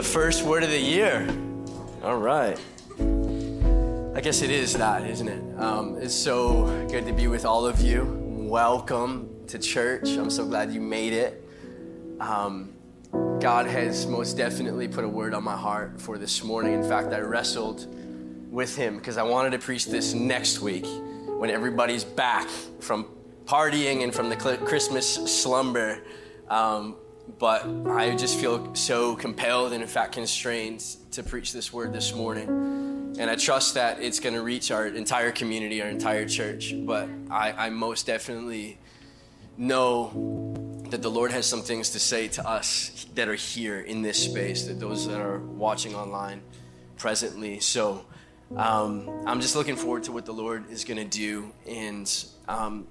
the first word of the year. All right. I guess it is that, isn't it? Um, it's so good to be with all of you. Welcome to church. I'm so glad you made it. Um, God has most definitely put a word on my heart for this morning. In fact, I wrestled with Him because I wanted to preach this next week when everybody's back from partying and from the Christmas slumber. Um, but I just feel so compelled and, in fact, constrained to preach this word this morning. And I trust that it's going to reach our entire community, our entire church. But I, I, most definitely know that the Lord has some things to say to us that are here in this space, that those that are watching online presently. So um, I'm just looking forward to what the Lord is going to do. And um,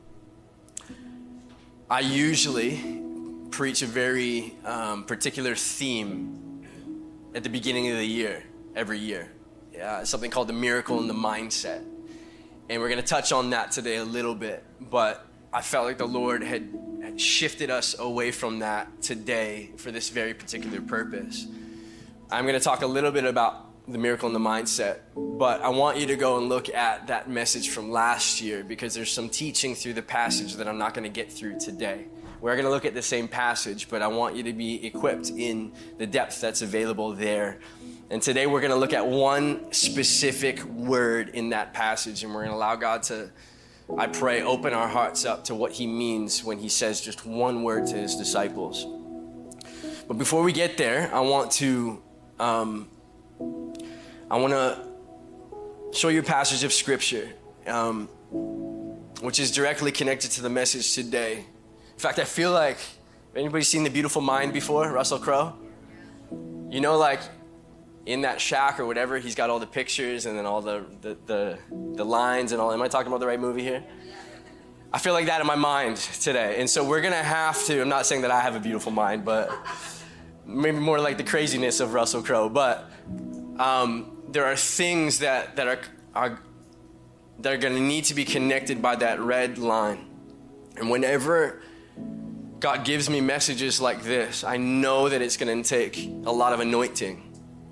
I usually preach a very um, particular theme at the beginning of the year, every year. Yeah, something called the miracle in the mindset. And we're going to touch on that today a little bit. But I felt like the Lord had, had shifted us away from that today for this very particular purpose. I'm going to talk a little bit about the miracle in the mindset, but I want you to go and look at that message from last year because there's some teaching through the passage that I'm not going to get through today. We're going to look at the same passage, but I want you to be equipped in the depth that's available there. And today we're going to look at one specific word in that passage, and we're going to allow God to, I pray, open our hearts up to what He means when He says just one word to His disciples. But before we get there, I want to, um, I want to show you a passage of Scripture, um, which is directly connected to the message today. In fact, I feel like anybody seen The Beautiful Mind before, Russell Crowe? You know, like in that shack or whatever, he's got all the pictures and then all the, the, the, the lines and all. Am I talking about the right movie here? I feel like that in my mind today. And so we're going to have to, I'm not saying that I have a beautiful mind, but maybe more like the craziness of Russell Crowe. But um, there are things that, that are, are, that are going to need to be connected by that red line. And whenever God gives me messages like this, I know that it's going to take a lot of anointing.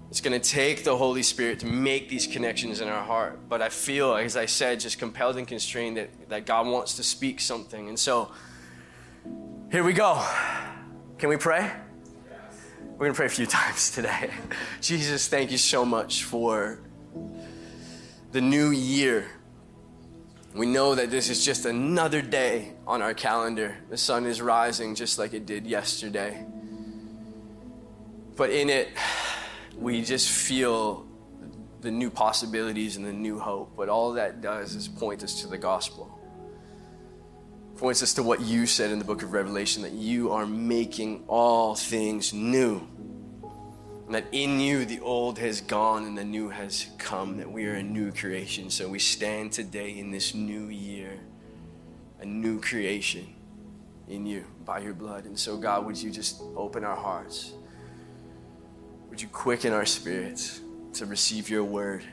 It's going to take the Holy Spirit to make these connections in our heart. But I feel, as I said, just compelled and constrained that, that God wants to speak something. And so, here we go. Can we pray? We're going to pray a few times today. Jesus, thank you so much for the new year we know that this is just another day on our calendar. The sun is rising just like it did yesterday. But in it, we just feel the new possibilities and the new hope. But all that does is point us to the gospel. Points us to what you said in the book of Revelation that you are making all things new and that in you the old has gone and the new has come, that we are a new creation. So we stand today in this new year, a new creation in you by your blood. And so, God, would you just open our hearts? Would you quicken our spirits to receive your word?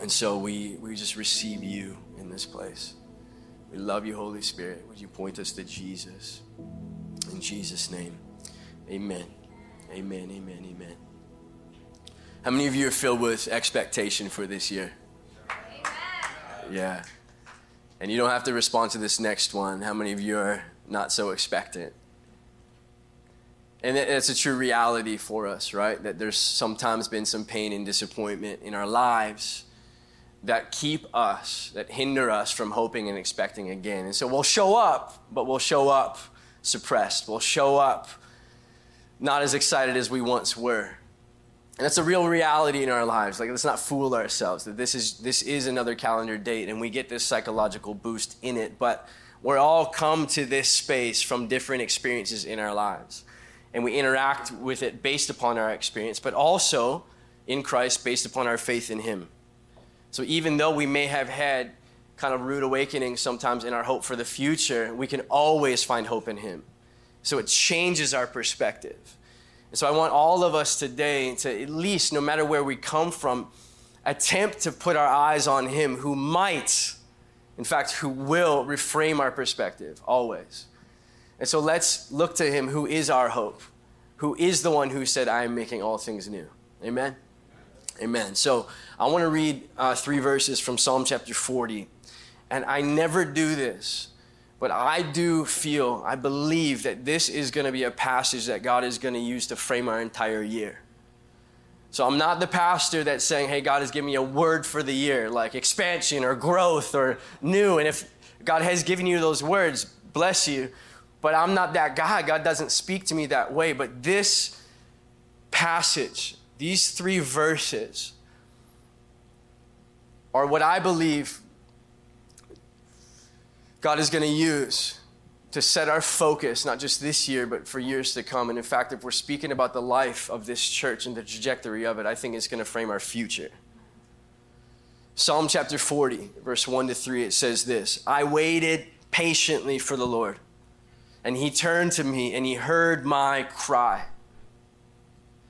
And so we, we just receive you in this place. We love you, Holy Spirit. Would you point us to Jesus? In Jesus' name, amen. Amen, amen, amen. How many of you are filled with expectation for this year? Amen. Yeah. And you don't have to respond to this next one. How many of you are not so expectant? And it's a true reality for us, right? That there's sometimes been some pain and disappointment in our lives that keep us, that hinder us from hoping and expecting again. And so we'll show up, but we'll show up suppressed. We'll show up not as excited as we once were. And that's a real reality in our lives. Like let's not fool ourselves that this is this is another calendar date and we get this psychological boost in it, but we're all come to this space from different experiences in our lives. And we interact with it based upon our experience, but also in Christ based upon our faith in him. So even though we may have had kind of rude awakenings sometimes in our hope for the future, we can always find hope in him. So it changes our perspective. And so I want all of us today to at least, no matter where we come from, attempt to put our eyes on Him who might, in fact, who will reframe our perspective always. And so let's look to Him who is our hope, who is the one who said, I am making all things new. Amen? Amen. So I want to read uh, three verses from Psalm chapter 40. And I never do this, but I do feel, I believe that this is going to be a passage that God is going to use to frame our entire year. So I'm not the pastor that's saying, hey, God has given me a word for the year, like expansion or growth or new. And if God has given you those words, bless you. But I'm not that guy. God doesn't speak to me that way. But this passage, these three verses, are what I believe God is going to use to set our focus, not just this year, but for years to come. And in fact, if we're speaking about the life of this church and the trajectory of it, I think it's going to frame our future. Psalm chapter 40, verse 1 to 3, it says this I waited patiently for the Lord, and he turned to me and he heard my cry.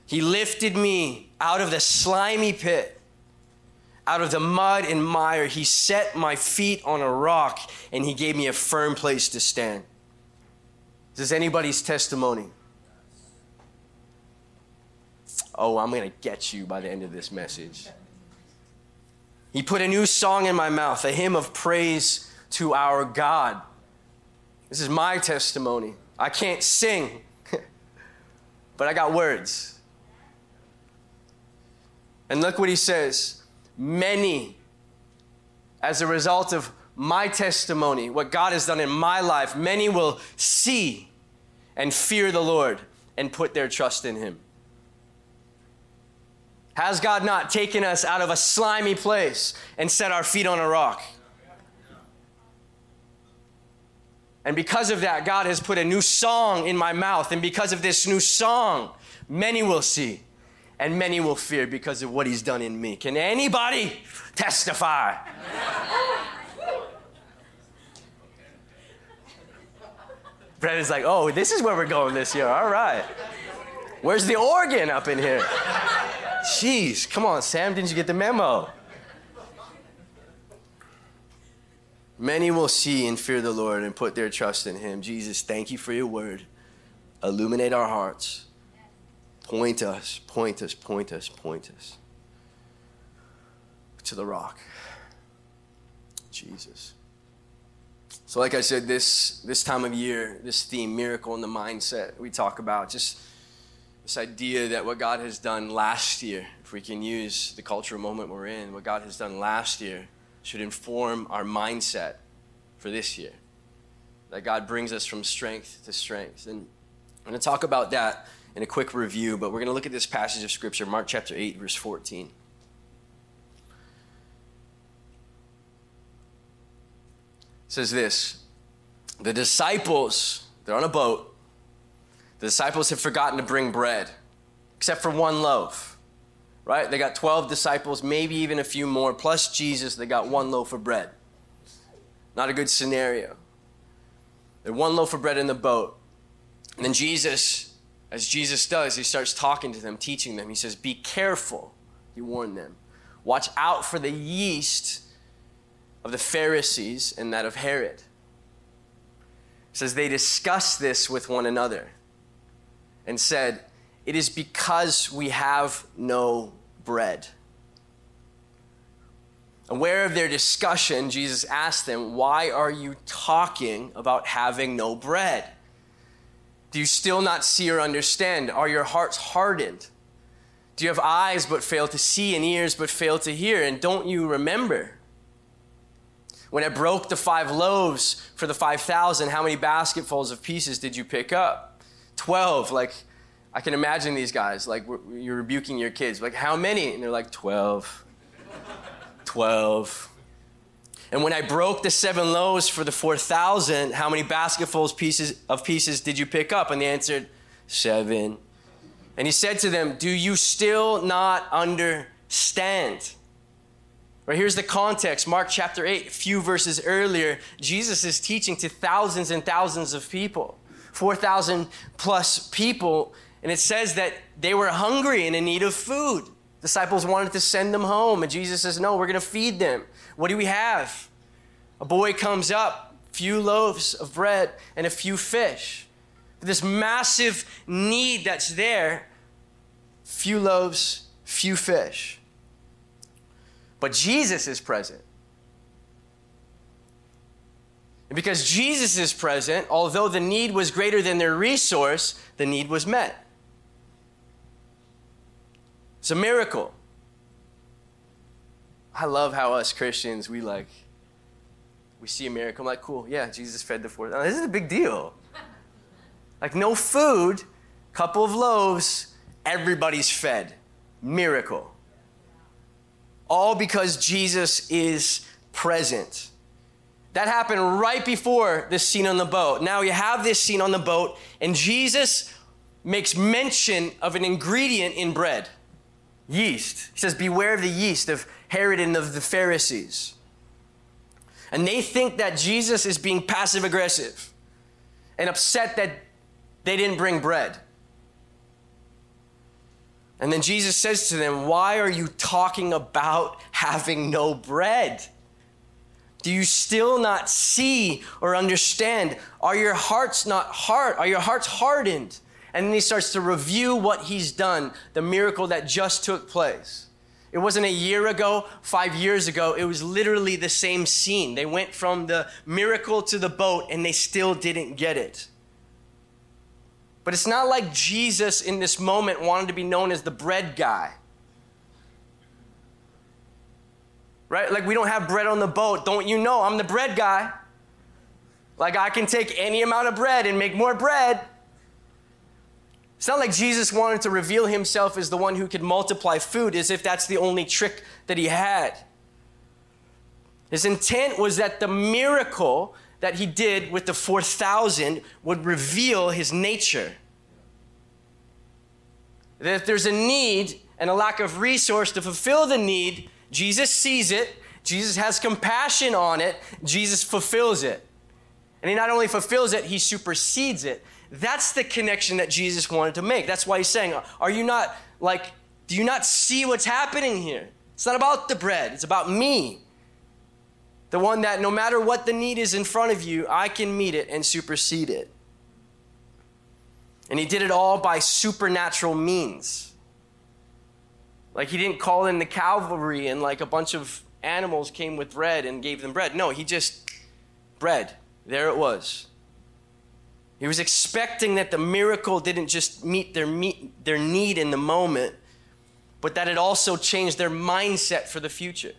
He lifted me out of the slimy pit out of the mud and mire, he set my feet on a rock and he gave me a firm place to stand. Is this anybody's testimony? Oh, I'm going to get you by the end of this message. He put a new song in my mouth, a hymn of praise to our God. This is my testimony. I can't sing, but I got words. And look what he says many, as a result of my testimony, what God has done in my life, many will see and fear the Lord and put their trust in Him. Has God not taken us out of a slimy place and set our feet on a rock? And because of that, God has put a new song in my mouth. And because of this new song, many will see and many will fear because of what he's done in me. Can anybody testify? Brennan's like, oh, this is where we're going this year. All right. Where's the organ up in here? Jeez, come on, Sam, didn't you get the memo? Many will see and fear the Lord and put their trust in him. Jesus, thank you for your word. Illuminate our hearts. Point us, point us, point us, point us to the rock. Jesus. So, like I said, this, this time of year, this theme, miracle in the mindset, we talk about just this idea that what God has done last year, if we can use the cultural moment we're in, what God has done last year should inform our mindset for this year. That God brings us from strength to strength. And I'm going to talk about that in a quick review, but we're going to look at this passage of Scripture, Mark chapter 8, verse 14. It says this The disciples, they're on a boat. The disciples have forgotten to bring bread, except for one loaf, right? They got 12 disciples, maybe even a few more, plus Jesus, they got one loaf of bread. Not a good scenario. They're one loaf of bread in the boat. And then Jesus as Jesus does, he starts talking to them, teaching them. He says, Be careful, he warned them. Watch out for the yeast of the Pharisees and that of Herod. He says, They discussed this with one another and said, It is because we have no bread. Aware of their discussion, Jesus asked them, Why are you talking about having no bread? Do you still not see or understand? Are your hearts hardened? Do you have eyes but fail to see and ears but fail to hear? And don't you remember? When I broke the five loaves for the 5,000, how many basketfuls of pieces did you pick up? 12. Like, I can imagine these guys, like, you're rebuking your kids. Like, how many? And they're like, 12. 12. And when I broke the seven loaves for the 4,000, how many basketfuls pieces of pieces did you pick up? And they answered, Seven. And he said to them, Do you still not understand? Right, here's the context Mark chapter 8, a few verses earlier, Jesus is teaching to thousands and thousands of people, 4,000 plus people. And it says that they were hungry and in need of food. Disciples wanted to send them home, and Jesus says, No, we're going to feed them. What do we have? A boy comes up, few loaves of bread and a few fish. this massive need that's there, few loaves, few fish. But Jesus is present. And because Jesus is present, although the need was greater than their resource, the need was met. It's a miracle. I love how us Christians, we like, we see a miracle. I'm like, cool, yeah, Jesus fed the four. This is a big deal. Like, no food, couple of loaves, everybody's fed. Miracle. All because Jesus is present. That happened right before this scene on the boat. Now you have this scene on the boat, and Jesus makes mention of an ingredient in bread yeast. He says, Beware of the yeast of Herod and of the Pharisees. And they think that Jesus is being passive aggressive and upset that they didn't bring bread. And then Jesus says to them, Why are you talking about having no bread? Do you still not see or understand? Are your hearts not hard? Are your hearts hardened? And then he starts to review what he's done, the miracle that just took place. It wasn't a year ago, five years ago. It was literally the same scene. They went from the miracle to the boat and they still didn't get it. But it's not like Jesus in this moment wanted to be known as the bread guy. Right? Like we don't have bread on the boat. Don't you know? I'm the bread guy. Like I can take any amount of bread and make more bread. It's not like Jesus wanted to reveal himself as the one who could multiply food as if that's the only trick that he had. His intent was that the miracle that he did with the 4,000 would reveal his nature. That if there's a need and a lack of resource to fulfill the need, Jesus sees it, Jesus has compassion on it, Jesus fulfills it. And he not only fulfills it, he supersedes it. That's the connection that Jesus wanted to make. That's why he's saying, Are you not like, do you not see what's happening here? It's not about the bread, it's about me. The one that no matter what the need is in front of you, I can meet it and supersede it. And he did it all by supernatural means. Like he didn't call in the cavalry and like a bunch of animals came with bread and gave them bread. No, he just, bread. There it was. He was expecting that the miracle didn't just meet their, meet their need in the moment, but that it also changed their mindset for the future.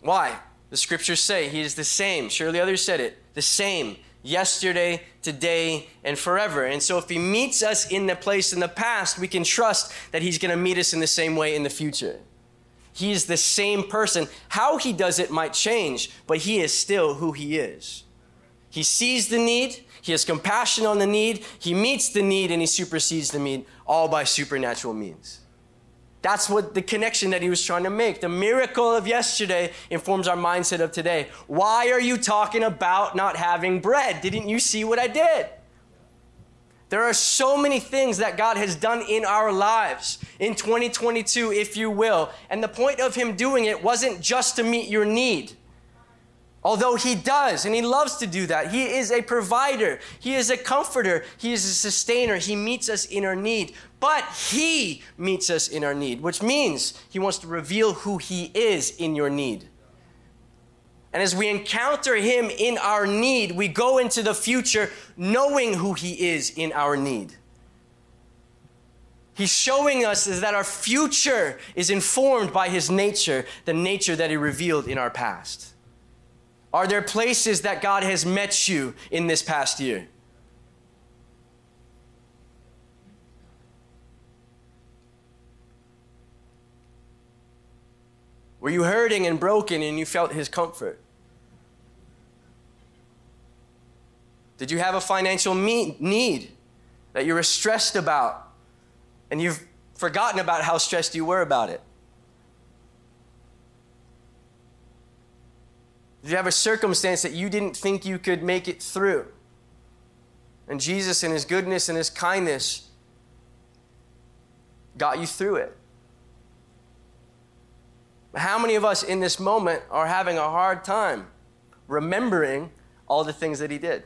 Why? The scriptures say he is the same. Surely others said it. The same yesterday, today, and forever. And so if he meets us in the place in the past, we can trust that he's going to meet us in the same way in the future. He is the same person. How he does it might change, but he is still who he is. He sees the need, he has compassion on the need, he meets the need, and he supersedes the need, all by supernatural means. That's what the connection that he was trying to make. The miracle of yesterday informs our mindset of today. Why are you talking about not having bread? Didn't you see what I did? There are so many things that God has done in our lives in 2022, if you will. And the point of Him doing it wasn't just to meet your need. Although he does, and he loves to do that. He is a provider, he is a comforter, he is a sustainer. He meets us in our need. But he meets us in our need, which means he wants to reveal who he is in your need. And as we encounter him in our need, we go into the future knowing who he is in our need. He's showing us that our future is informed by his nature, the nature that he revealed in our past. Are there places that God has met you in this past year? Were you hurting and broken and you felt His comfort? Did you have a financial need that you were stressed about and you've forgotten about how stressed you were about it? Did you have a circumstance that you didn't think you could make it through? And Jesus, in His goodness and His kindness, got you through it. How many of us in this moment are having a hard time remembering all the things that He did?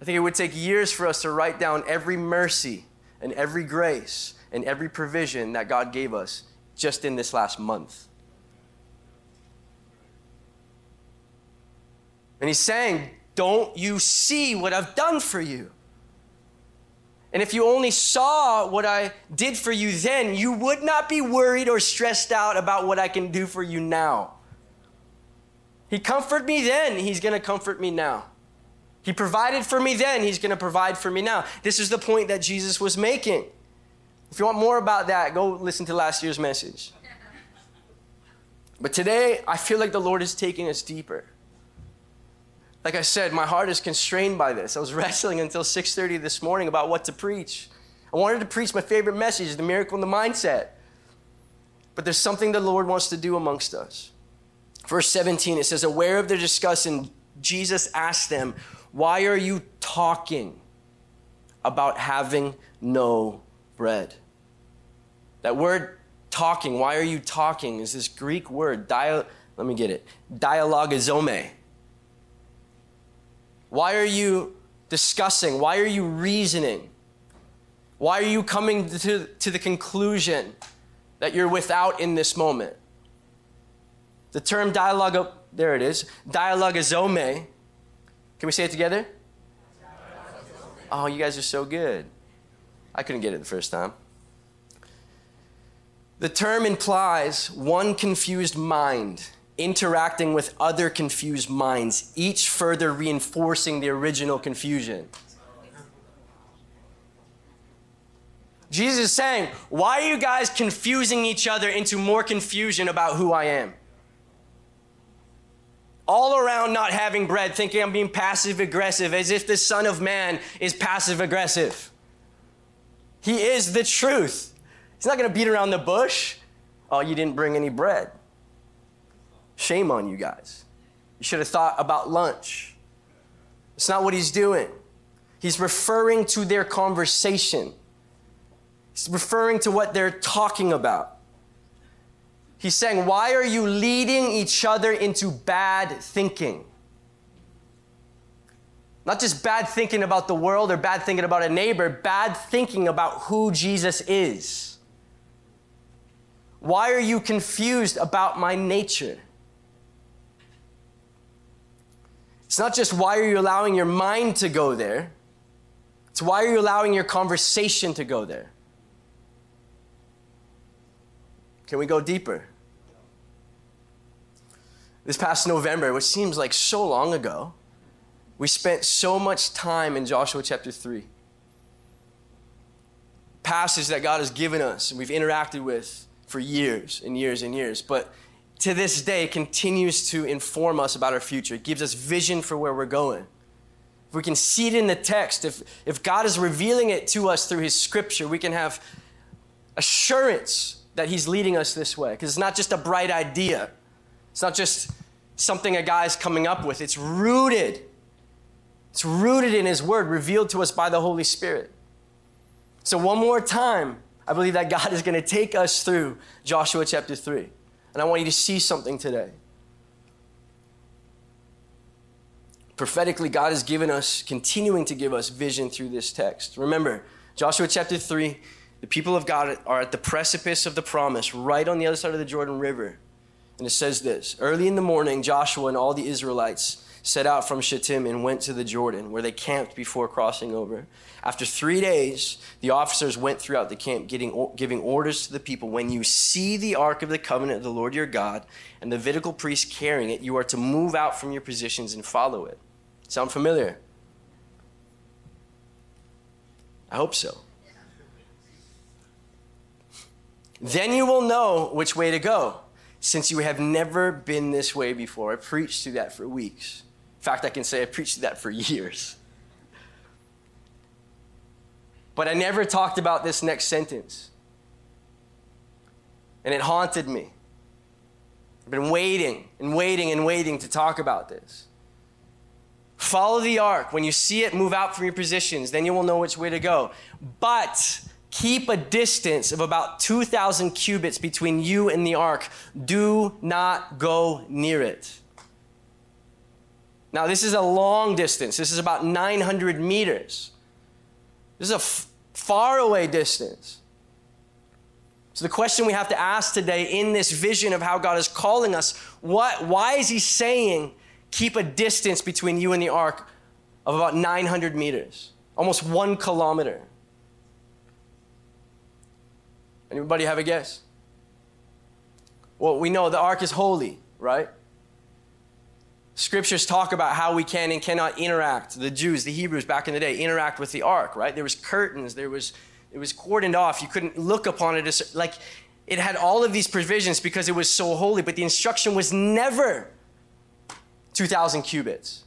I think it would take years for us to write down every mercy and every grace and every provision that God gave us just in this last month. And he's saying, Don't you see what I've done for you? And if you only saw what I did for you then, you would not be worried or stressed out about what I can do for you now. He comforted me then, He's going to comfort me now. He provided for me then, He's going to provide for me now. This is the point that Jesus was making. If you want more about that, go listen to last year's message. But today, I feel like the Lord is taking us deeper. Like I said, my heart is constrained by this. I was wrestling until 6:30 this morning about what to preach. I wanted to preach my favorite message, the miracle in the mindset. But there's something the Lord wants to do amongst us. Verse 17, it says, Aware of their discussion, Jesus asked them, Why are you talking about having no bread? That word talking, why are you talking, is this Greek word, dia, let me get it, dialogizome. Why are you discussing? Why are you reasoning? Why are you coming to, to the conclusion that you're without in this moment? The term dialogue, there it is, dialogue dialogizome. Can we say it together? Oh, you guys are so good. I couldn't get it the first time. The term implies one confused mind interacting with other confused minds, each further reinforcing the original confusion. Jesus is saying, Why are you guys confusing each other into more confusion about who I am? All around not having bread, thinking I'm being passive aggressive, as if the Son of Man is passive aggressive. He is the truth. He's not going to beat around the bush. Oh, you didn't bring any bread. Shame on you guys. You should have thought about lunch. It's not what he's doing. He's referring to their conversation, he's referring to what they're talking about. He's saying, Why are you leading each other into bad thinking? Not just bad thinking about the world or bad thinking about a neighbor, bad thinking about who Jesus is. Why are you confused about my nature? It's not just why are you allowing your mind to go there, it's why are you allowing your conversation to go there. Can we go deeper? This past November, which seems like so long ago, we spent so much time in Joshua chapter 3. Passage that God has given us and we've interacted with for years and years and years. But to this day continues to inform us about our future. It gives us vision for where we're going. If we can see it in the text, if, if God is revealing it to us through His scripture, we can have assurance that He's leading us this way. Because it's not just a bright idea, it's not just something a guy's coming up with, it's rooted. It's rooted in His Word, revealed to us by the Holy Spirit. So, one more time, I believe that God is going to take us through Joshua chapter 3. And I want you to see something today. Prophetically, God has given us, continuing to give us vision through this text. Remember, Joshua chapter 3, the people of God are at the precipice of the promise, right on the other side of the Jordan River. And it says this Early in the morning, Joshua and all the Israelites set out from Shittim and went to the Jordan, where they camped before crossing over. After three days, the officers went throughout the camp, getting, giving orders to the people When you see the ark of the covenant of the Lord your God and the Levitical priest carrying it, you are to move out from your positions and follow it. Sound familiar? I hope so. Then you will know which way to go, since you have never been this way before. I preached through that for weeks. Fact, I can say I preached that for years. But I never talked about this next sentence. And it haunted me. I've been waiting and waiting and waiting to talk about this. Follow the ark. When you see it, move out from your positions. Then you will know which way to go. But keep a distance of about 2,000 cubits between you and the ark. Do not go near it. Now, this is a long distance. This is about 900 meters. This is a f- far away distance. So, the question we have to ask today in this vision of how God is calling us, what, why is He saying, keep a distance between you and the ark of about 900 meters, almost one kilometer? Anybody have a guess? Well, we know the ark is holy, right? Scriptures talk about how we can and cannot interact. The Jews, the Hebrews back in the day, interact with the ark, right? There was curtains, there was it was cordoned off. You couldn't look upon it as like it had all of these provisions because it was so holy, but the instruction was never 2,000 cubits.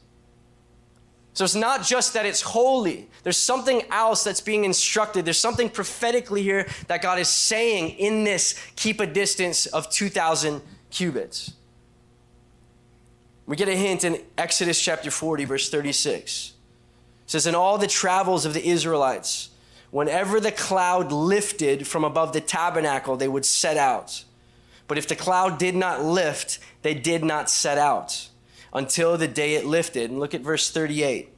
So it's not just that it's holy. There's something else that's being instructed. There's something prophetically here that God is saying in this keep a distance of 2,000 cubits. We get a hint in Exodus chapter 40, verse 36. It says, In all the travels of the Israelites, whenever the cloud lifted from above the tabernacle, they would set out. But if the cloud did not lift, they did not set out until the day it lifted. And look at verse 38.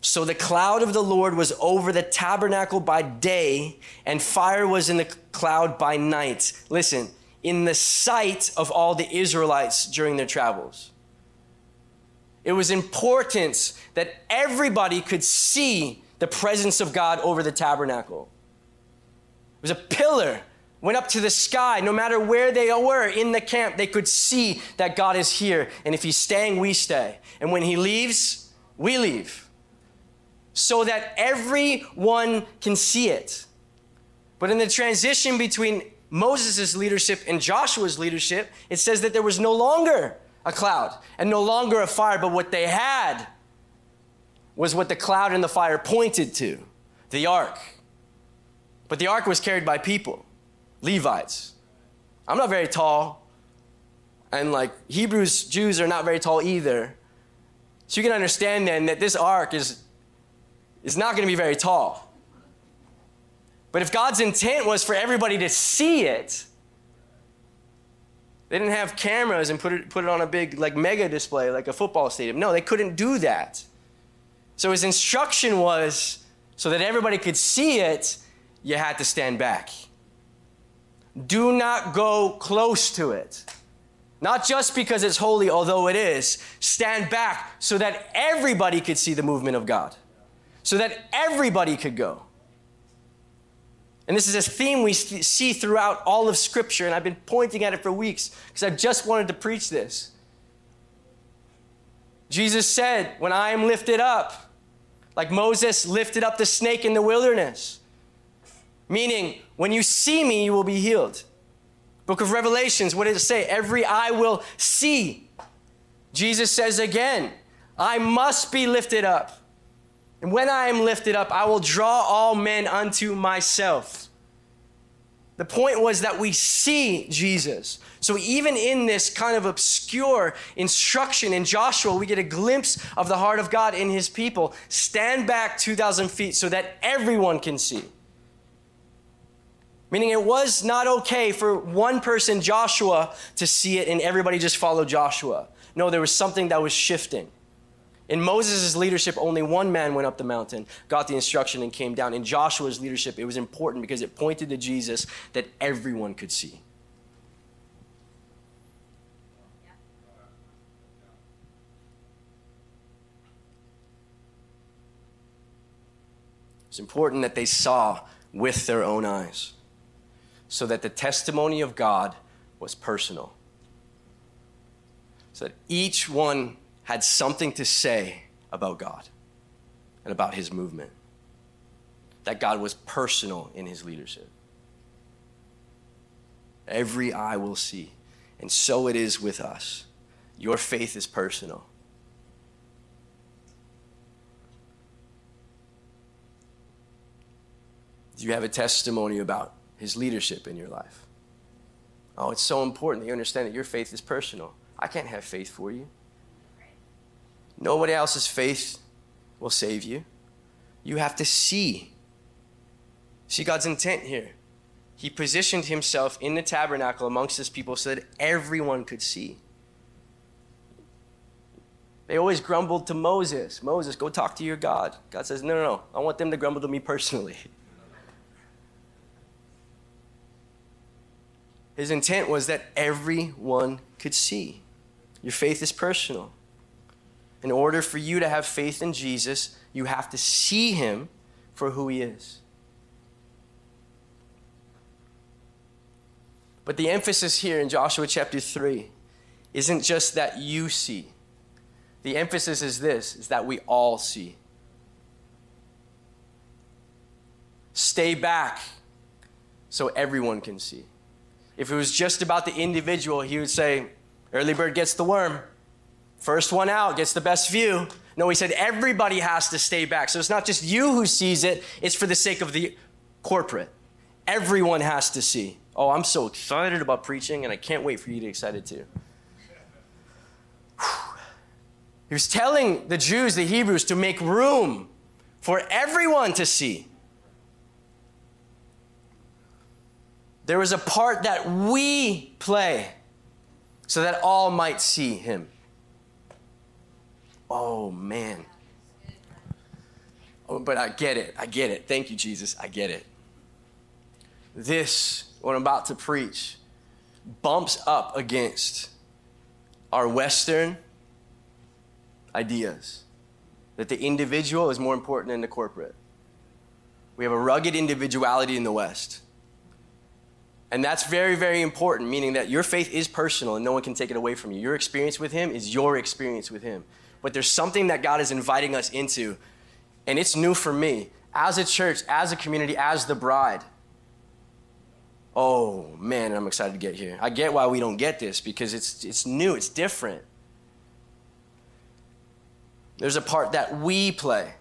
So the cloud of the Lord was over the tabernacle by day, and fire was in the cloud by night. Listen, in the sight of all the Israelites during their travels. It was important that everybody could see the presence of God over the tabernacle. It was a pillar, went up to the sky. No matter where they were in the camp, they could see that God is here. And if He's staying, we stay. And when He leaves, we leave. So that everyone can see it. But in the transition between Moses' leadership and Joshua's leadership, it says that there was no longer a cloud and no longer a fire, but what they had was what the cloud and the fire pointed to the ark. But the ark was carried by people, Levites. I'm not very tall, and like Hebrews, Jews are not very tall either. So you can understand then that this ark is, is not going to be very tall. But if God's intent was for everybody to see it, they didn't have cameras and put it, put it on a big, like, mega display, like a football stadium. No, they couldn't do that. So his instruction was so that everybody could see it, you had to stand back. Do not go close to it. Not just because it's holy, although it is. Stand back so that everybody could see the movement of God, so that everybody could go. And this is a theme we see throughout all of Scripture, and I've been pointing at it for weeks because I've just wanted to preach this. Jesus said, When I am lifted up, like Moses lifted up the snake in the wilderness. Meaning, when you see me, you will be healed. Book of Revelations, what does it say? Every eye will see. Jesus says again, I must be lifted up. And when I am lifted up, I will draw all men unto myself. The point was that we see Jesus. So even in this kind of obscure instruction in Joshua, we get a glimpse of the heart of God in his people. Stand back 2,000 feet so that everyone can see. Meaning it was not okay for one person, Joshua, to see it and everybody just follow Joshua. No, there was something that was shifting. In Moses' leadership, only one man went up the mountain, got the instruction, and came down. In Joshua's leadership, it was important because it pointed to Jesus that everyone could see. It's important that they saw with their own eyes so that the testimony of God was personal. So that each one had something to say about God and about his movement. That God was personal in his leadership. Every eye will see. And so it is with us. Your faith is personal. Do you have a testimony about his leadership in your life? Oh, it's so important that you understand that your faith is personal. I can't have faith for you. Nobody else's faith will save you. You have to see. See God's intent here. He positioned himself in the tabernacle amongst his people so that everyone could see. They always grumbled to Moses Moses, go talk to your God. God says, No, no, no. I want them to grumble to me personally. His intent was that everyone could see. Your faith is personal. In order for you to have faith in Jesus, you have to see him for who he is. But the emphasis here in Joshua chapter 3 isn't just that you see. The emphasis is this is that we all see. Stay back so everyone can see. If it was just about the individual, he would say, Early bird gets the worm. First one out gets the best view. No, he said everybody has to stay back. So it's not just you who sees it, it's for the sake of the corporate. Everyone has to see. Oh, I'm so excited about preaching, and I can't wait for you to get excited too. He was telling the Jews, the Hebrews, to make room for everyone to see. There was a part that we play so that all might see him. Oh, man. Oh, but I get it. I get it. Thank you, Jesus. I get it. This, what I'm about to preach, bumps up against our Western ideas that the individual is more important than the corporate. We have a rugged individuality in the West. And that's very, very important, meaning that your faith is personal and no one can take it away from you. Your experience with Him is your experience with Him. But there's something that God is inviting us into, and it's new for me as a church, as a community, as the bride. Oh man, I'm excited to get here. I get why we don't get this because it's, it's new, it's different. There's a part that we play,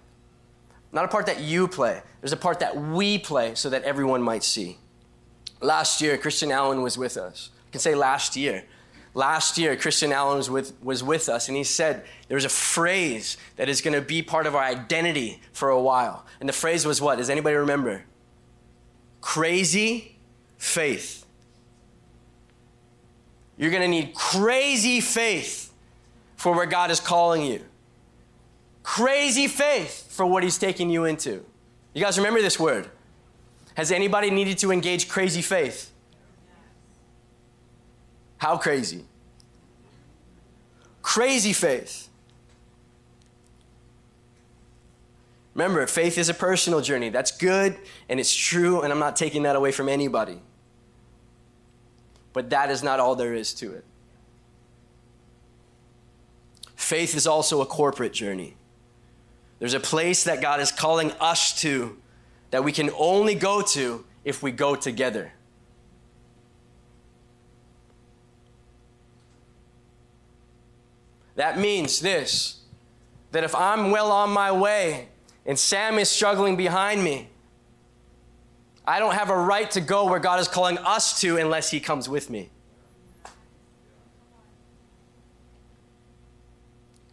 not a part that you play. There's a part that we play so that everyone might see. Last year, Christian Allen was with us. I can say last year. Last year, Christian Allen was with, was with us, and he said there's a phrase that is going to be part of our identity for a while. And the phrase was what? Does anybody remember? Crazy faith. You're going to need crazy faith for where God is calling you. Crazy faith for what He's taking you into. You guys remember this word? Has anybody needed to engage crazy faith? How crazy? Crazy faith. Remember, faith is a personal journey. That's good and it's true, and I'm not taking that away from anybody. But that is not all there is to it. Faith is also a corporate journey. There's a place that God is calling us to that we can only go to if we go together. That means this that if I'm well on my way and Sam is struggling behind me, I don't have a right to go where God is calling us to unless He comes with me.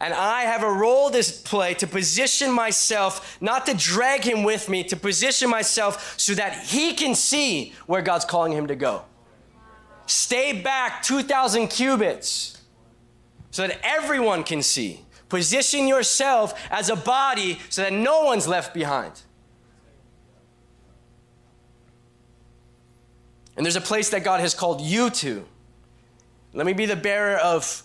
And I have a role to play to position myself, not to drag him with me, to position myself so that he can see where God's calling him to go. Stay back 2,000 cubits so that everyone can see. Position yourself as a body so that no one's left behind. And there's a place that God has called you to. Let me be the bearer of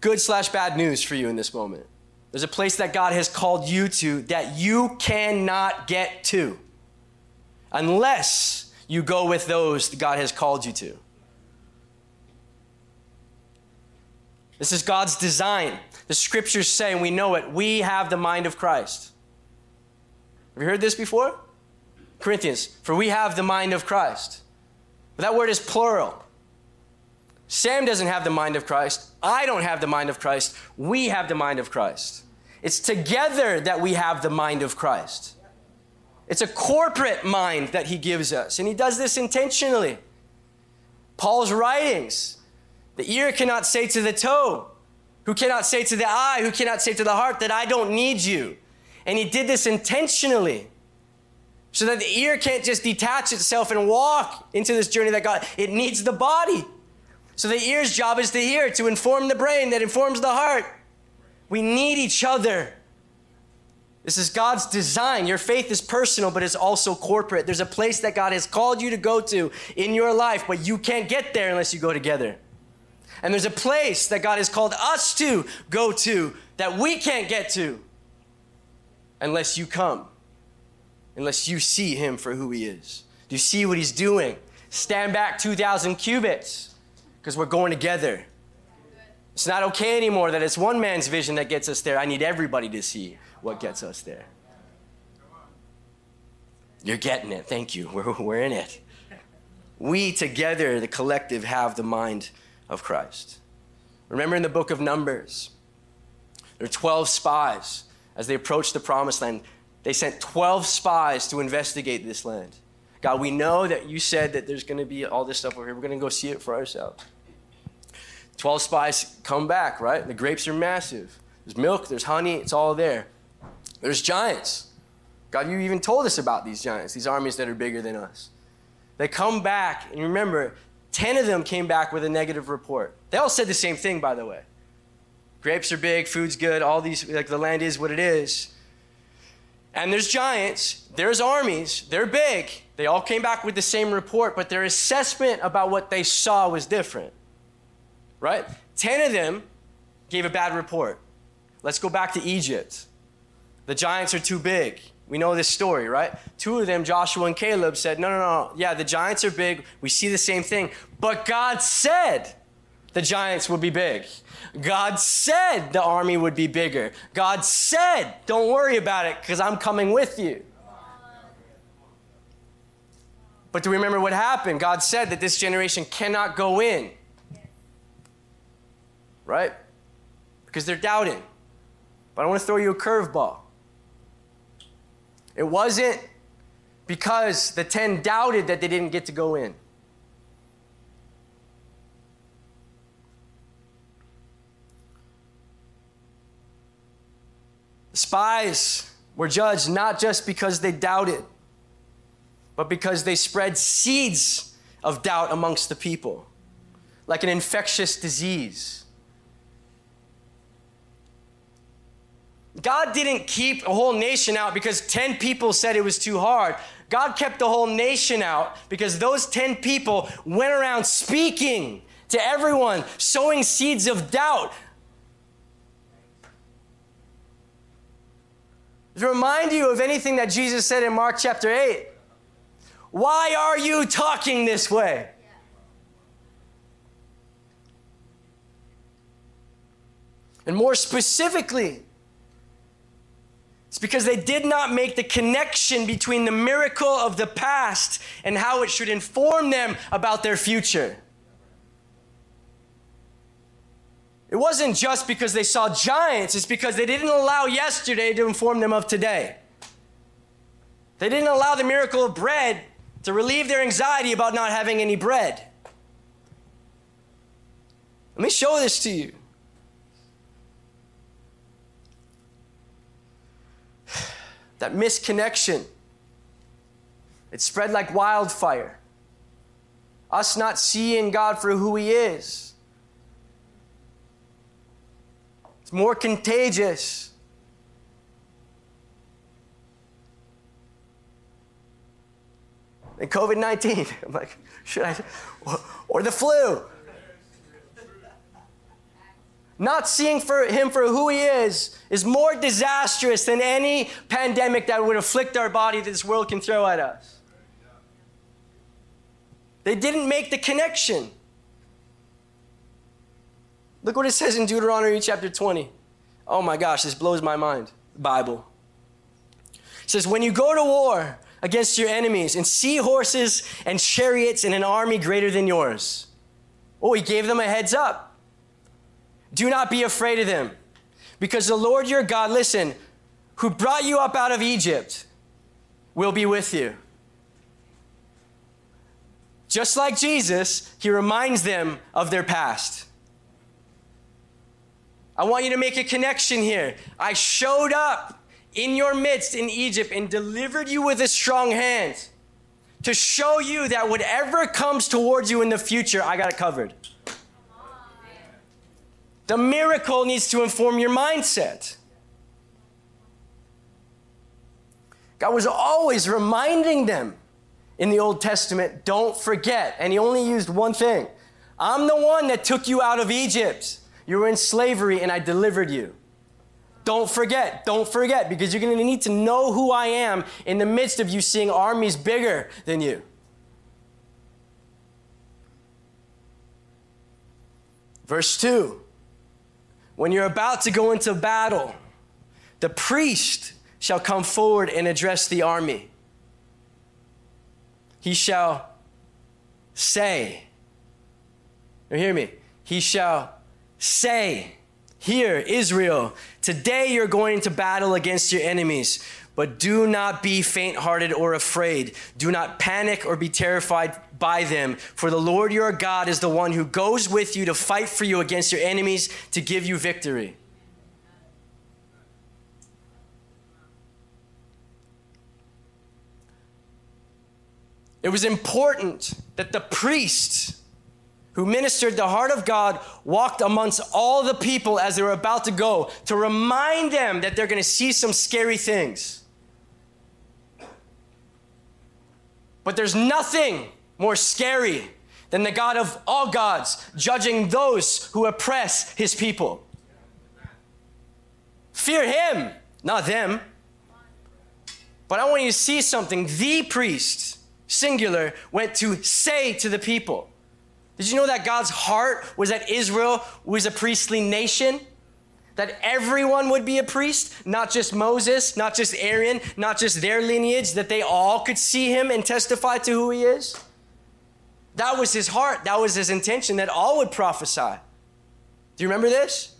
good slash bad news for you in this moment. There's a place that God has called you to that you cannot get to unless you go with those that God has called you to. This is God's design. The scriptures say, and we know it, we have the mind of Christ. Have you heard this before? Corinthians, for we have the mind of Christ. But that word is plural. Sam doesn't have the mind of Christ. I don't have the mind of Christ. We have the mind of Christ. It's together that we have the mind of Christ. It's a corporate mind that he gives us, and he does this intentionally. Paul's writings the ear cannot say to the toe, who cannot say to the eye, who cannot say to the heart that I don't need you. And he did this intentionally so that the ear can't just detach itself and walk into this journey that God, it needs the body. So the ear's job is to hear, to inform the brain that informs the heart. We need each other. This is God's design. Your faith is personal, but it's also corporate. There's a place that God has called you to go to in your life, but you can't get there unless you go together. And there's a place that God has called us to go to that we can't get to unless you come, unless you see Him for who He is. Do you see what He's doing? Stand back 2,000 cubits because we're going together. It's not okay anymore that it's one man's vision that gets us there. I need everybody to see what gets us there. You're getting it. Thank you. We're, we're in it. We together, the collective, have the mind of Christ. Remember in the book of Numbers, there are 12 spies. As they approached the promised land, they sent 12 spies to investigate this land. God, we know that you said that there's going to be all this stuff over here. We're going to go see it for ourselves. 12 spies come back, right? The grapes are massive. There's milk, there's honey, it's all there. There's giants. God, you even told us about these giants, these armies that are bigger than us. They come back, and remember, 10 of them came back with a negative report. They all said the same thing, by the way. Grapes are big, food's good, all these, like the land is what it is. And there's giants, there's armies, they're big. They all came back with the same report, but their assessment about what they saw was different. Right? 10 of them gave a bad report. Let's go back to Egypt. The giants are too big. We know this story, right? Two of them, Joshua and Caleb, said, No, no, no. Yeah, the giants are big. We see the same thing. But God said the giants would be big. God said the army would be bigger. God said, Don't worry about it because I'm coming with you. But do we remember what happened? God said that this generation cannot go in. Right? Because they're doubting. But I want to throw you a curveball. It wasn't because the 10 doubted that they didn't get to go in. The spies were judged not just because they doubted, but because they spread seeds of doubt amongst the people, like an infectious disease. God didn't keep a whole nation out because 10 people said it was too hard. God kept the whole nation out because those 10 people went around speaking to everyone, sowing seeds of doubt. To remind you of anything that Jesus said in Mark chapter 8. Why are you talking this way? And more specifically, it's because they did not make the connection between the miracle of the past and how it should inform them about their future. It wasn't just because they saw giants, it's because they didn't allow yesterday to inform them of today. They didn't allow the miracle of bread to relieve their anxiety about not having any bread. Let me show this to you. That misconnection. It spread like wildfire. Us not seeing God for who He is. It's more contagious. than COVID 19. I'm like, should I? Or the flu. Not seeing for him for who he is is more disastrous than any pandemic that would afflict our body that this world can throw at us. They didn't make the connection. Look what it says in Deuteronomy chapter 20. Oh my gosh, this blows my mind. Bible. It says, When you go to war against your enemies and see horses and chariots in an army greater than yours. Oh, he gave them a heads up. Do not be afraid of them, because the Lord your God, listen, who brought you up out of Egypt, will be with you. Just like Jesus, he reminds them of their past. I want you to make a connection here. I showed up in your midst in Egypt and delivered you with a strong hand to show you that whatever comes towards you in the future, I got it covered. The miracle needs to inform your mindset. God was always reminding them in the Old Testament don't forget. And He only used one thing I'm the one that took you out of Egypt. You were in slavery and I delivered you. Don't forget, don't forget, because you're going to need to know who I am in the midst of you seeing armies bigger than you. Verse 2 When you're about to go into battle, the priest shall come forward and address the army. He shall say, now hear me, he shall say, Hear, Israel, today you're going to battle against your enemies, but do not be faint hearted or afraid. Do not panic or be terrified by them, for the Lord your God is the one who goes with you to fight for you against your enemies to give you victory. It was important that the priests who ministered the heart of God, walked amongst all the people as they were about to go to remind them that they're going to see some scary things. But there's nothing more scary than the God of all gods judging those who oppress his people. Fear him, not them. But I want you to see something. The priest, singular, went to say to the people, did you know that God's heart was that Israel was a priestly nation? That everyone would be a priest, not just Moses, not just Aaron, not just their lineage, that they all could see him and testify to who he is? That was his heart. That was his intention, that all would prophesy. Do you remember this?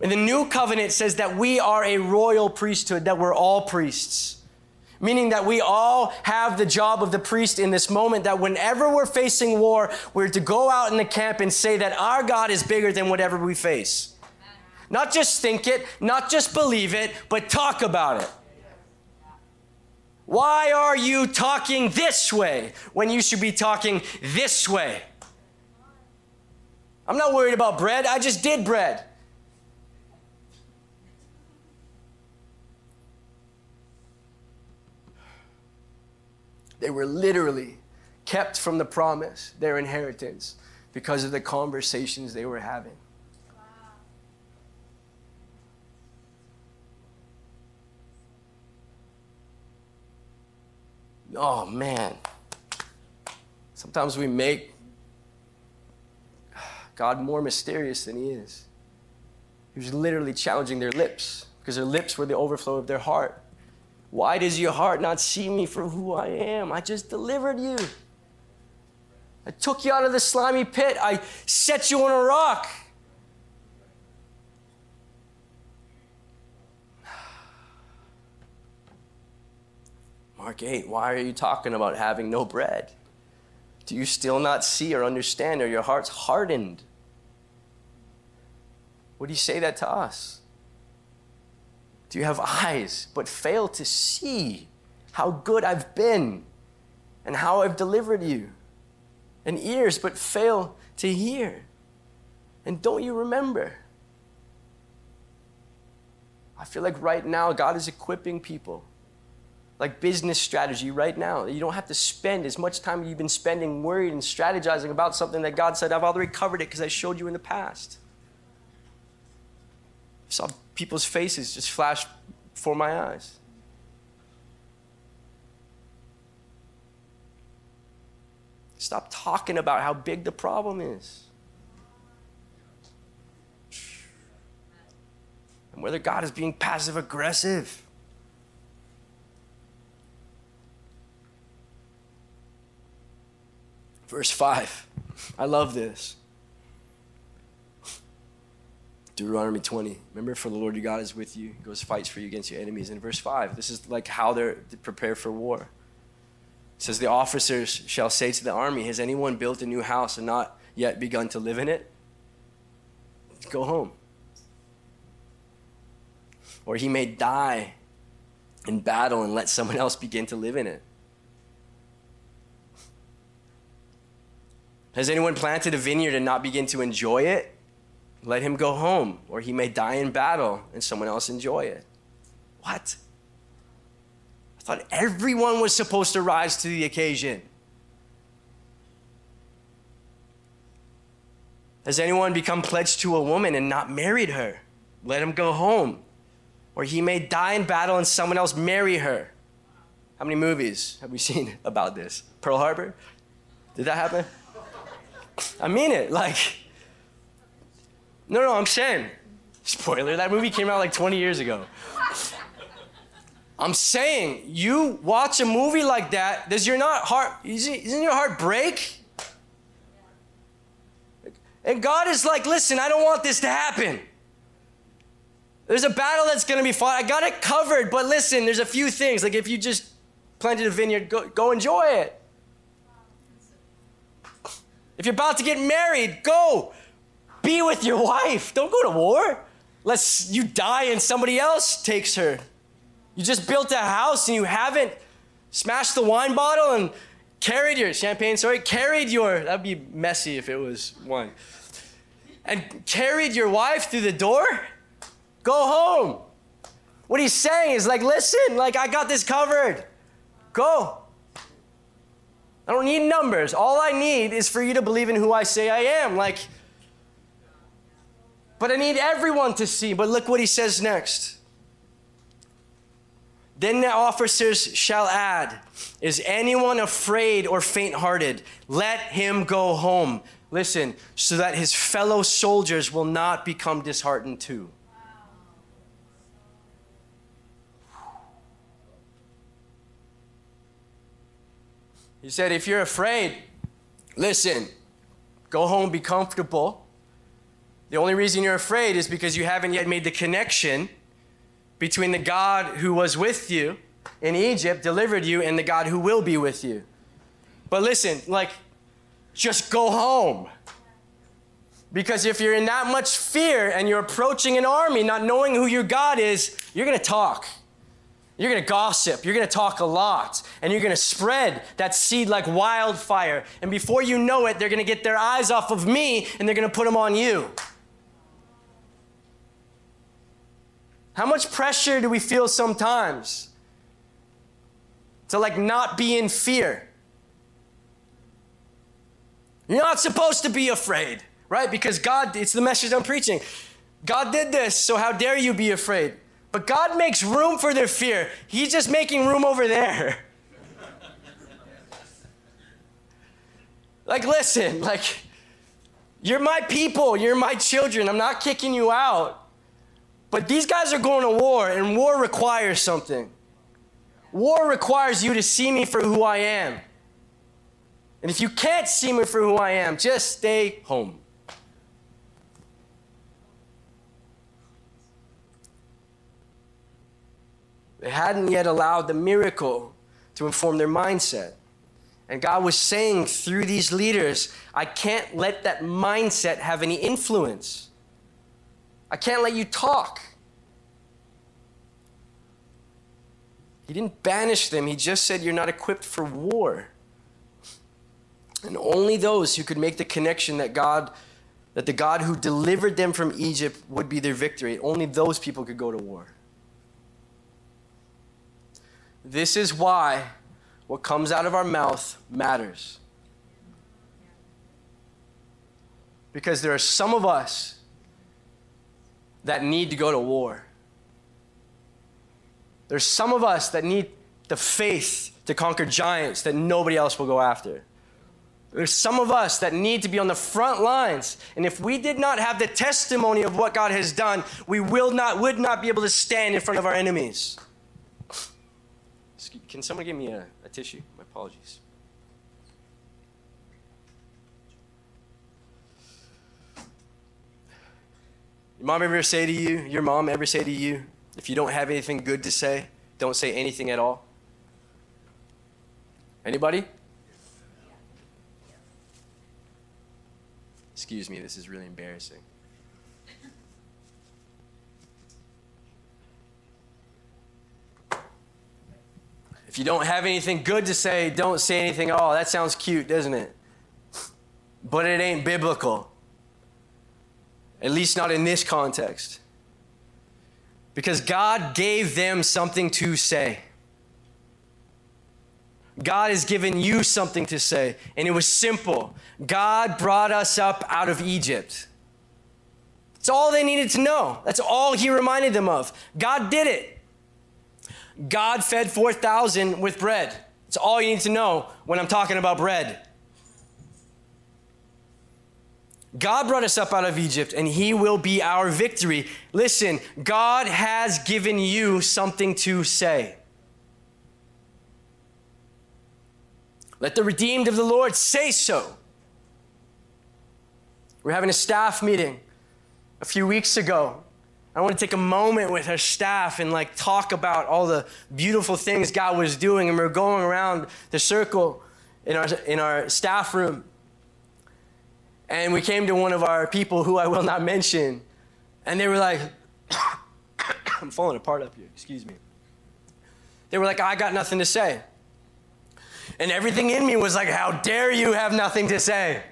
In the new covenant, says that we are a royal priesthood, that we're all priests meaning that we all have the job of the priest in this moment that whenever we're facing war, we're to go out in the camp and say that our God is bigger than whatever we face. Not just think it, not just believe it, but talk about it. Why are you talking this way when you should be talking this way? I'm not worried about bread, I just did bread. They were literally kept from the promise, their inheritance, because of the conversations they were having. Oh man. Sometimes we make God more mysterious than He is. He was literally challenging their lips because their lips were the overflow of their heart. Why does your heart not see me for who I am? I just delivered you. I took you out of the slimy pit. I set you on a rock. Mark 8, why are you talking about having no bread? Do you still not see or understand, or your heart's hardened? Do you say that to us? Do you have eyes but fail to see how good I've been and how I've delivered you? And ears but fail to hear? And don't you remember? I feel like right now God is equipping people like business strategy right now. You don't have to spend as much time you've been spending worried and strategizing about something that God said, I've already covered it because I showed you in the past. I saw people's faces just flash before my eyes. Stop talking about how big the problem is. And whether God is being passive aggressive. Verse 5. I love this. Deuteronomy 20. Remember, for the Lord your God is with you. He goes, fights for you against your enemies. In verse 5, this is like how they're prepared for war. It says, The officers shall say to the army, Has anyone built a new house and not yet begun to live in it? Go home. Or he may die in battle and let someone else begin to live in it. Has anyone planted a vineyard and not begin to enjoy it? Let him go home, or he may die in battle and someone else enjoy it. What? I thought everyone was supposed to rise to the occasion. Has anyone become pledged to a woman and not married her? Let him go home. Or he may die in battle and someone else marry her. How many movies have we seen about this? Pearl Harbor? Did that happen? I mean it. Like, no, no, I'm saying, spoiler, that movie came out like 20 years ago. I'm saying, you watch a movie like that, does your not heart, isn't your heart break? And God is like, listen, I don't want this to happen. There's a battle that's going to be fought. I got it covered, but listen, there's a few things. Like if you just planted a vineyard, go, go enjoy it. If you're about to get married, go be with your wife. Don't go to war. Lest you die and somebody else takes her. You just built a house and you haven't smashed the wine bottle and carried your champagne, sorry, carried your, that'd be messy if it was wine, and carried your wife through the door. Go home. What he's saying is like, listen, like I got this covered. Go. I don't need numbers. All I need is for you to believe in who I say I am. Like, but I need everyone to see. But look what he says next. Then the officers shall add, Is anyone afraid or faint hearted? Let him go home. Listen, so that his fellow soldiers will not become disheartened too. He said, if you're afraid, listen, go home, be comfortable. The only reason you're afraid is because you haven't yet made the connection between the God who was with you in Egypt, delivered you, and the God who will be with you. But listen, like, just go home. Because if you're in that much fear and you're approaching an army not knowing who your God is, you're going to talk. You're going to gossip. You're going to talk a lot. And you're going to spread that seed like wildfire. And before you know it, they're going to get their eyes off of me and they're going to put them on you. How much pressure do we feel sometimes to like not be in fear? You're not supposed to be afraid, right? Because God, it's the message I'm preaching. God did this, so how dare you be afraid? But God makes room for their fear. He's just making room over there. like, listen, like, you're my people, you're my children. I'm not kicking you out. But these guys are going to war, and war requires something. War requires you to see me for who I am. And if you can't see me for who I am, just stay home. They hadn't yet allowed the miracle to inform their mindset. And God was saying through these leaders, I can't let that mindset have any influence. I can't let you talk. He didn't banish them, he just said, You're not equipped for war. And only those who could make the connection that God, that the God who delivered them from Egypt would be their victory, only those people could go to war. This is why what comes out of our mouth matters. Because there are some of us that need to go to war. There's some of us that need the faith to conquer giants that nobody else will go after. There's some of us that need to be on the front lines. And if we did not have the testimony of what God has done, we will not, would not be able to stand in front of our enemies. Can someone give me a, a tissue? My apologies. Your mom ever say to you, your mom ever say to you, if you don't have anything good to say, don't say anything at all? Anybody? Excuse me, this is really embarrassing. If you don't have anything good to say, don't say anything at all. That sounds cute, doesn't it? But it ain't biblical. At least not in this context. Because God gave them something to say. God has given you something to say. And it was simple God brought us up out of Egypt. That's all they needed to know. That's all he reminded them of. God did it. God fed 4,000 with bread. It's all you need to know when I'm talking about bread. God brought us up out of Egypt, and He will be our victory. Listen, God has given you something to say. Let the redeemed of the Lord say so. We're having a staff meeting a few weeks ago. I want to take a moment with her staff and like talk about all the beautiful things God was doing. And we're going around the circle in our, in our staff room. And we came to one of our people who I will not mention. And they were like, I'm falling apart up here, excuse me. They were like, I got nothing to say. And everything in me was like, How dare you have nothing to say?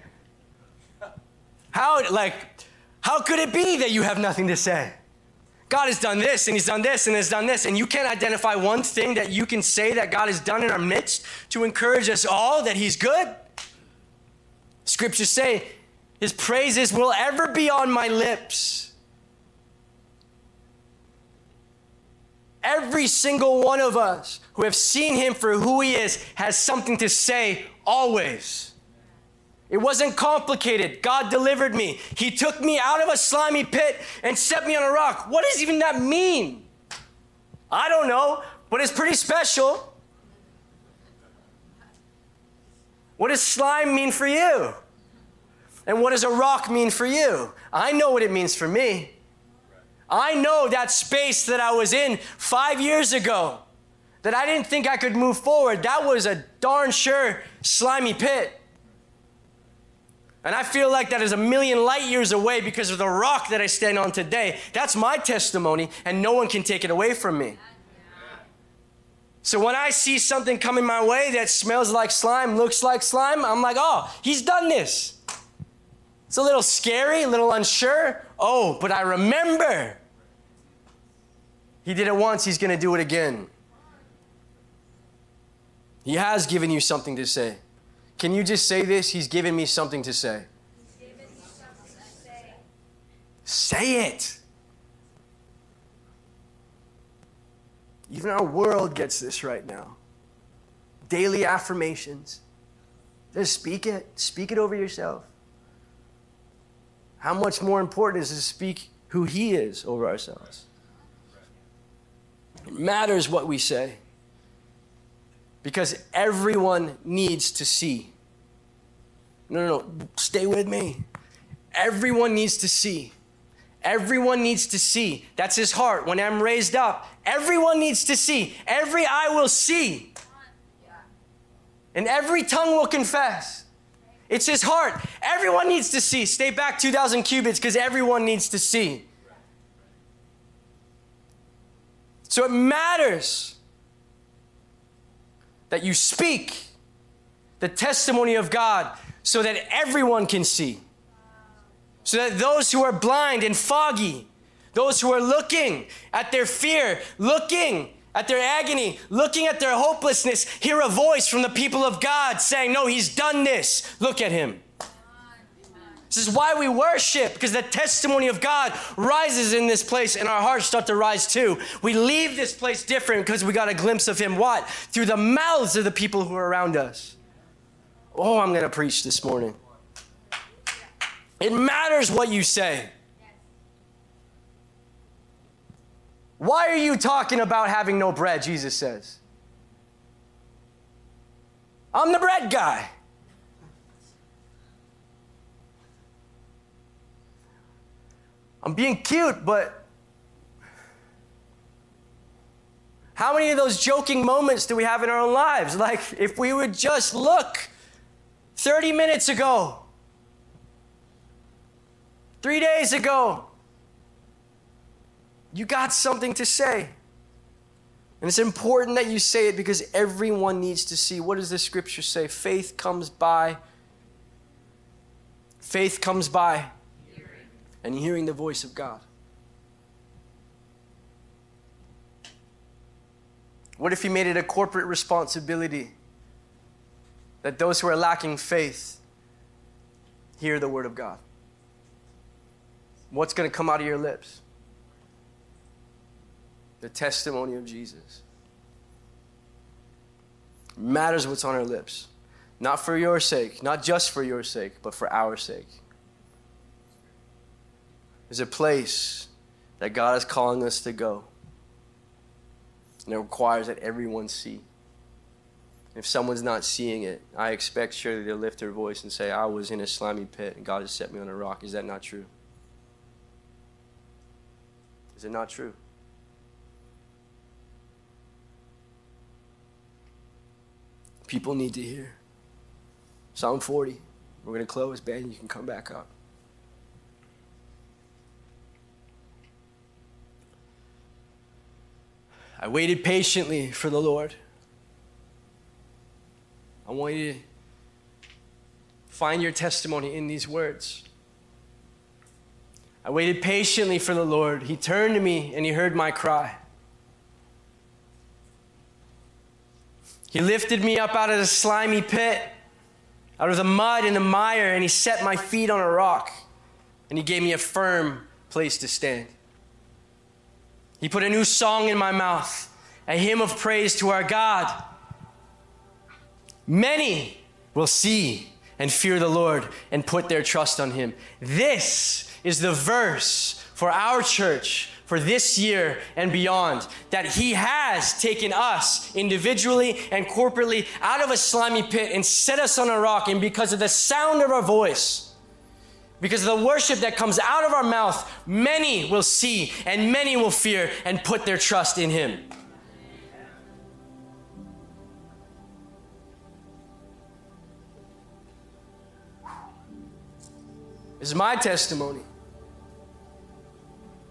How, like, how could it be that you have nothing to say? God has done this and He's done this and has done this, and you can't identify one thing that you can say that God has done in our midst to encourage us all that He's good. Scriptures say, His praises will ever be on my lips. Every single one of us who have seen him for who he is has something to say always. It wasn't complicated. God delivered me. He took me out of a slimy pit and set me on a rock. What does even that mean? I don't know, but it's pretty special. What does slime mean for you? And what does a rock mean for you? I know what it means for me. I know that space that I was in five years ago that I didn't think I could move forward. That was a darn sure slimy pit. And I feel like that is a million light years away because of the rock that I stand on today. That's my testimony, and no one can take it away from me. So when I see something coming my way that smells like slime, looks like slime, I'm like, oh, he's done this. It's a little scary, a little unsure. Oh, but I remember. He did it once, he's going to do it again. He has given you something to say. Can you just say this? He's given me something to say. Say it. Even our world gets this right now. Daily affirmations. Just speak it. Speak it over yourself. How much more important is to speak who He is over ourselves? It matters what we say because everyone needs to see. No, no, no, stay with me. Everyone needs to see. Everyone needs to see. That's his heart. When I'm raised up, everyone needs to see. Every eye will see. And every tongue will confess. It's his heart. Everyone needs to see. Stay back 2,000 cubits because everyone needs to see. So it matters that you speak the testimony of God so that everyone can see. So that those who are blind and foggy, those who are looking at their fear, looking at their agony, looking at their hopelessness, hear a voice from the people of God saying, No, he's done this. Look at him. This is why we worship, because the testimony of God rises in this place and our hearts start to rise too. We leave this place different because we got a glimpse of Him what? Through the mouths of the people who are around us. Oh, I'm going to preach this morning. It matters what you say. Why are you talking about having no bread? Jesus says. I'm the bread guy. I'm being cute, but how many of those joking moments do we have in our own lives? Like, if we would just look 30 minutes ago, three days ago, you got something to say. And it's important that you say it because everyone needs to see. What does the scripture say? Faith comes by. Faith comes by and hearing the voice of God? What if He made it a corporate responsibility that those who are lacking faith hear the Word of God? What's going to come out of your lips? The testimony of Jesus. matters what's on our lips. Not for your sake, not just for your sake, but for our sake. There's a place that God is calling us to go. And it requires that everyone see. If someone's not seeing it, I expect surely they'll lift their voice and say, I was in a slimy pit and God has set me on a rock. Is that not true? Is it not true? People need to hear. Psalm 40. We're going to close. Ben, you can come back up. I waited patiently for the Lord. I want you to find your testimony in these words. I waited patiently for the Lord. He turned to me and he heard my cry. He lifted me up out of the slimy pit, out of the mud and the mire, and he set my feet on a rock. And he gave me a firm place to stand. He put a new song in my mouth, a hymn of praise to our God. Many will see and fear the Lord and put their trust on him. This is the verse for our church for this year and beyond. That He has taken us individually and corporately out of a slimy pit and set us on a rock. And because of the sound of our voice, because the worship that comes out of our mouth, many will see and many will fear and put their trust in Him. Is my testimony.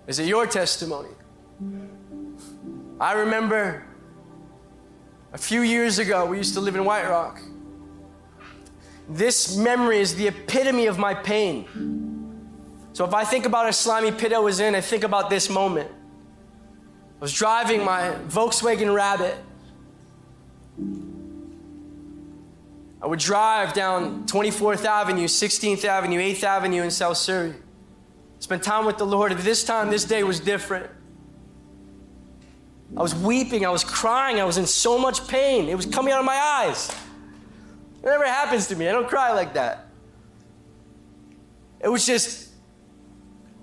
Is it your testimony? I remember a few years ago, we used to live in White Rock. This memory is the epitome of my pain. So if I think about a slimy pit I was in, I think about this moment. I was driving my Volkswagen Rabbit. I would drive down 24th Avenue, 16th Avenue, 8th Avenue in South Surrey. Spend time with the Lord. And this time, this day was different. I was weeping, I was crying, I was in so much pain. It was coming out of my eyes. It never happens to me. I don't cry like that. It was just,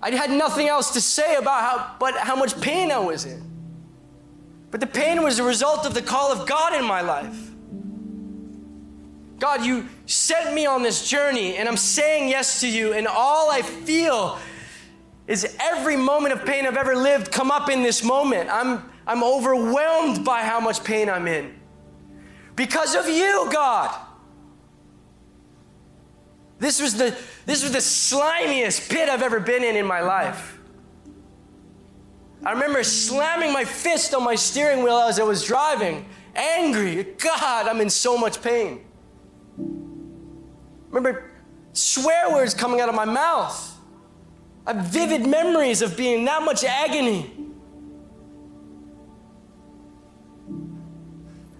I had nothing else to say about how, but how much pain I was in. But the pain was a result of the call of God in my life. God, you sent me on this journey, and I'm saying yes to you, and all I feel is every moment of pain I've ever lived come up in this moment. I'm, I'm overwhelmed by how much pain I'm in. Because of you, God. This was the, this was the slimiest pit I've ever been in in my life. I remember slamming my fist on my steering wheel as I was driving, angry. God, I'm in so much pain. Remember swear words coming out of my mouth. I have vivid memories of being that much agony.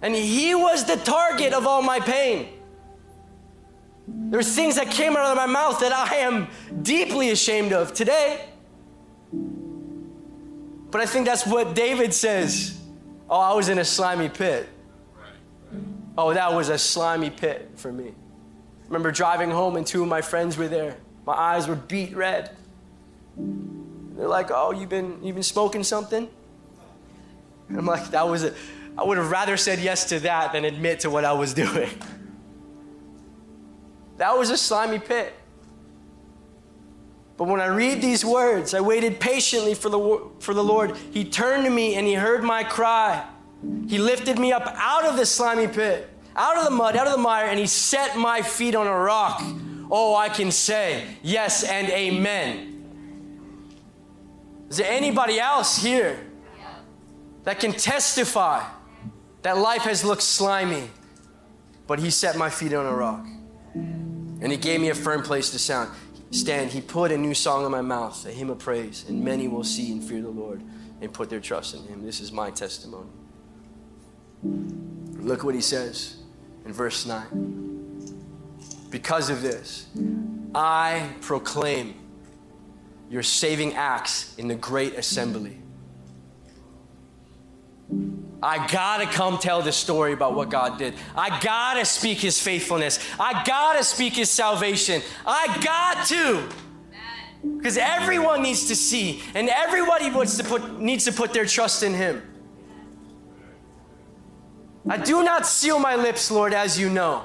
And he was the target of all my pain. There's things that came out of my mouth that I am deeply ashamed of today. But I think that's what David says. Oh, I was in a slimy pit. Oh, that was a slimy pit for me. I remember driving home and two of my friends were there. My eyes were beet red. They're like, "Oh, you've been you've been smoking something?" And I'm like, "That was it. I would have rather said yes to that than admit to what I was doing." That was a slimy pit. But when I read these words, I waited patiently for the, for the Lord. He turned to me and he heard my cry. He lifted me up out of the slimy pit, out of the mud, out of the mire, and he set my feet on a rock. Oh, I can say yes and amen. Is there anybody else here that can testify that life has looked slimy, but He set my feet on a rock and He gave me a firm place to sound, stand, He put a new song in my mouth, a hymn of praise, and many will see and fear the Lord and put their trust in Him. This is my testimony. Look what He says in verse 9. Because of this, I proclaim your saving acts in the great assembly. I gotta come tell the story about what God did. I gotta speak His faithfulness. I gotta speak His salvation. I got to. Because everyone needs to see, and everybody wants to put, needs to put their trust in Him. I do not seal my lips, Lord, as you know.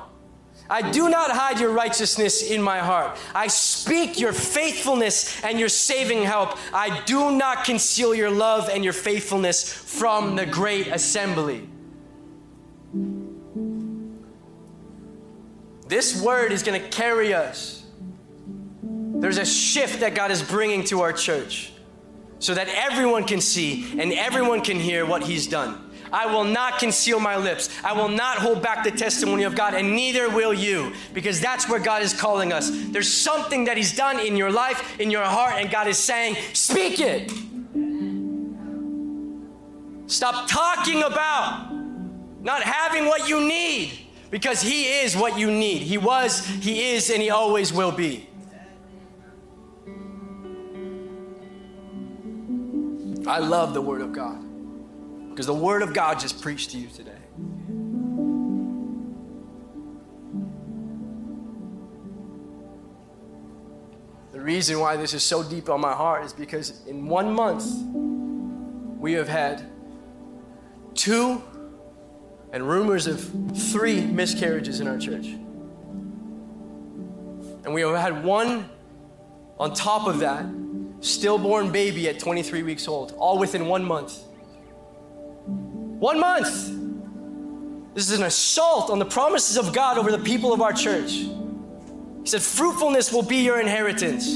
I do not hide your righteousness in my heart. I speak your faithfulness and your saving help. I do not conceal your love and your faithfulness from the great assembly. This word is going to carry us. There's a shift that God is bringing to our church so that everyone can see and everyone can hear what He's done. I will not conceal my lips. I will not hold back the testimony of God, and neither will you, because that's where God is calling us. There's something that He's done in your life, in your heart, and God is saying, Speak it. Stop talking about not having what you need, because He is what you need. He was, He is, and He always will be. I love the Word of God. Because the Word of God just preached to you today. The reason why this is so deep on my heart is because in one month, we have had two and rumors of three miscarriages in our church. And we have had one on top of that stillborn baby at 23 weeks old, all within one month. One month. This is an assault on the promises of God over the people of our church. He said, Fruitfulness will be your inheritance,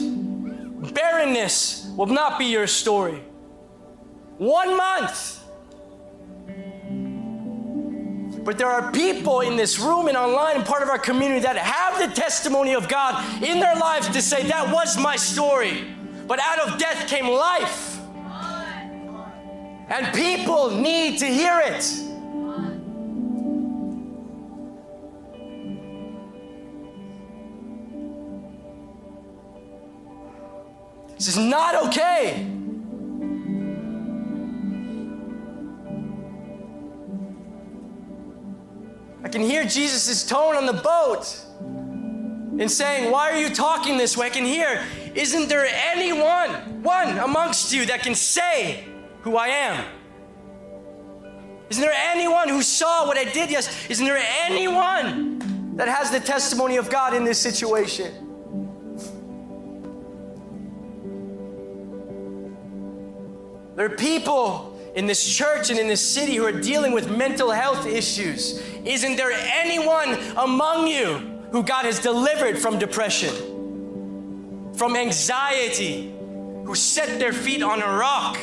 barrenness will not be your story. One month. But there are people in this room and online and part of our community that have the testimony of God in their lives to say, That was my story. But out of death came life. And people need to hear it. This is not okay. I can hear Jesus' tone on the boat in saying, Why are you talking this way? I can hear, Isn't there anyone, one amongst you, that can say, who I am? Isn't there anyone who saw what I did? Yes. Isn't there anyone that has the testimony of God in this situation? There are people in this church and in this city who are dealing with mental health issues. Isn't there anyone among you who God has delivered from depression, from anxiety, who set their feet on a rock?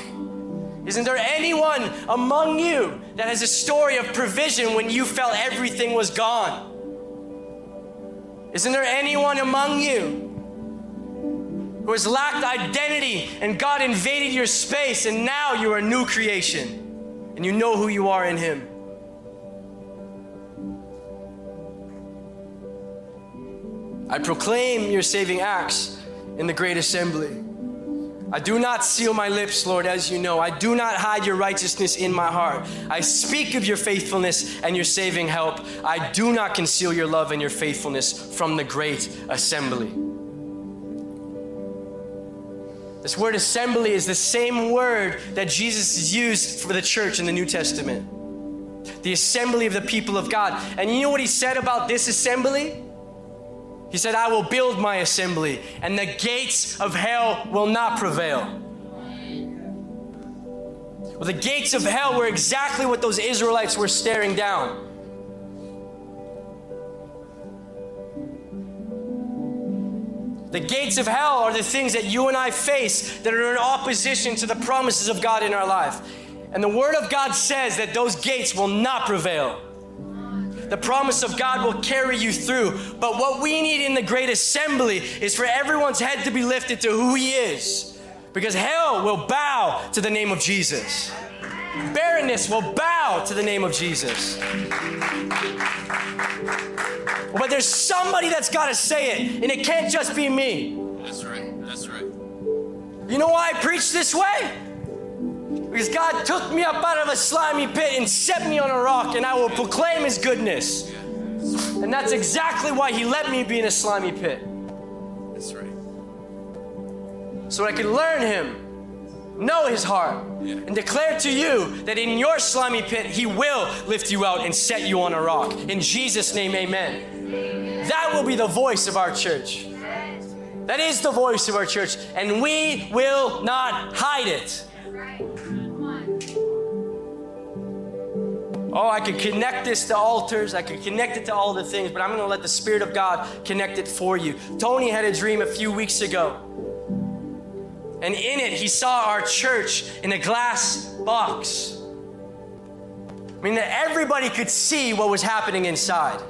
Isn't there anyone among you that has a story of provision when you felt everything was gone? Isn't there anyone among you who has lacked identity and God invaded your space and now you are a new creation and you know who you are in Him? I proclaim your saving acts in the great assembly. I do not seal my lips, Lord, as you know. I do not hide your righteousness in my heart. I speak of your faithfulness and your saving help. I do not conceal your love and your faithfulness from the great assembly. This word assembly is the same word that Jesus used for the church in the New Testament. The assembly of the people of God. And you know what he said about this assembly? He said, I will build my assembly, and the gates of hell will not prevail. Well, the gates of hell were exactly what those Israelites were staring down. The gates of hell are the things that you and I face that are in opposition to the promises of God in our life. And the Word of God says that those gates will not prevail the promise of God will carry you through. But what we need in the great assembly is for everyone's head to be lifted to who He is. Because hell will bow to the name of Jesus. Barrenness will bow to the name of Jesus. But there's somebody that's got to say it, and it can't just be me. That's right. That's right. You know why I preach this way? Because God took me up out of a slimy pit and set me on a rock, and I will proclaim His goodness. And that's exactly why He let me be in a slimy pit. That's right. So I can learn Him, know His heart, Yeah. and declare to you that in your slimy pit, He will lift you out and set you on a rock. In Jesus' name, amen. That will be the voice of our church. That is the voice of our church, and we will not hide it. Oh, I could connect this to altars. I could connect it to all the things, but I'm to let the Spirit of God connect it for you. Tony had a dream a few weeks ago. And in it, he saw our church in a glass box. I mean, that everybody could see what was happening inside.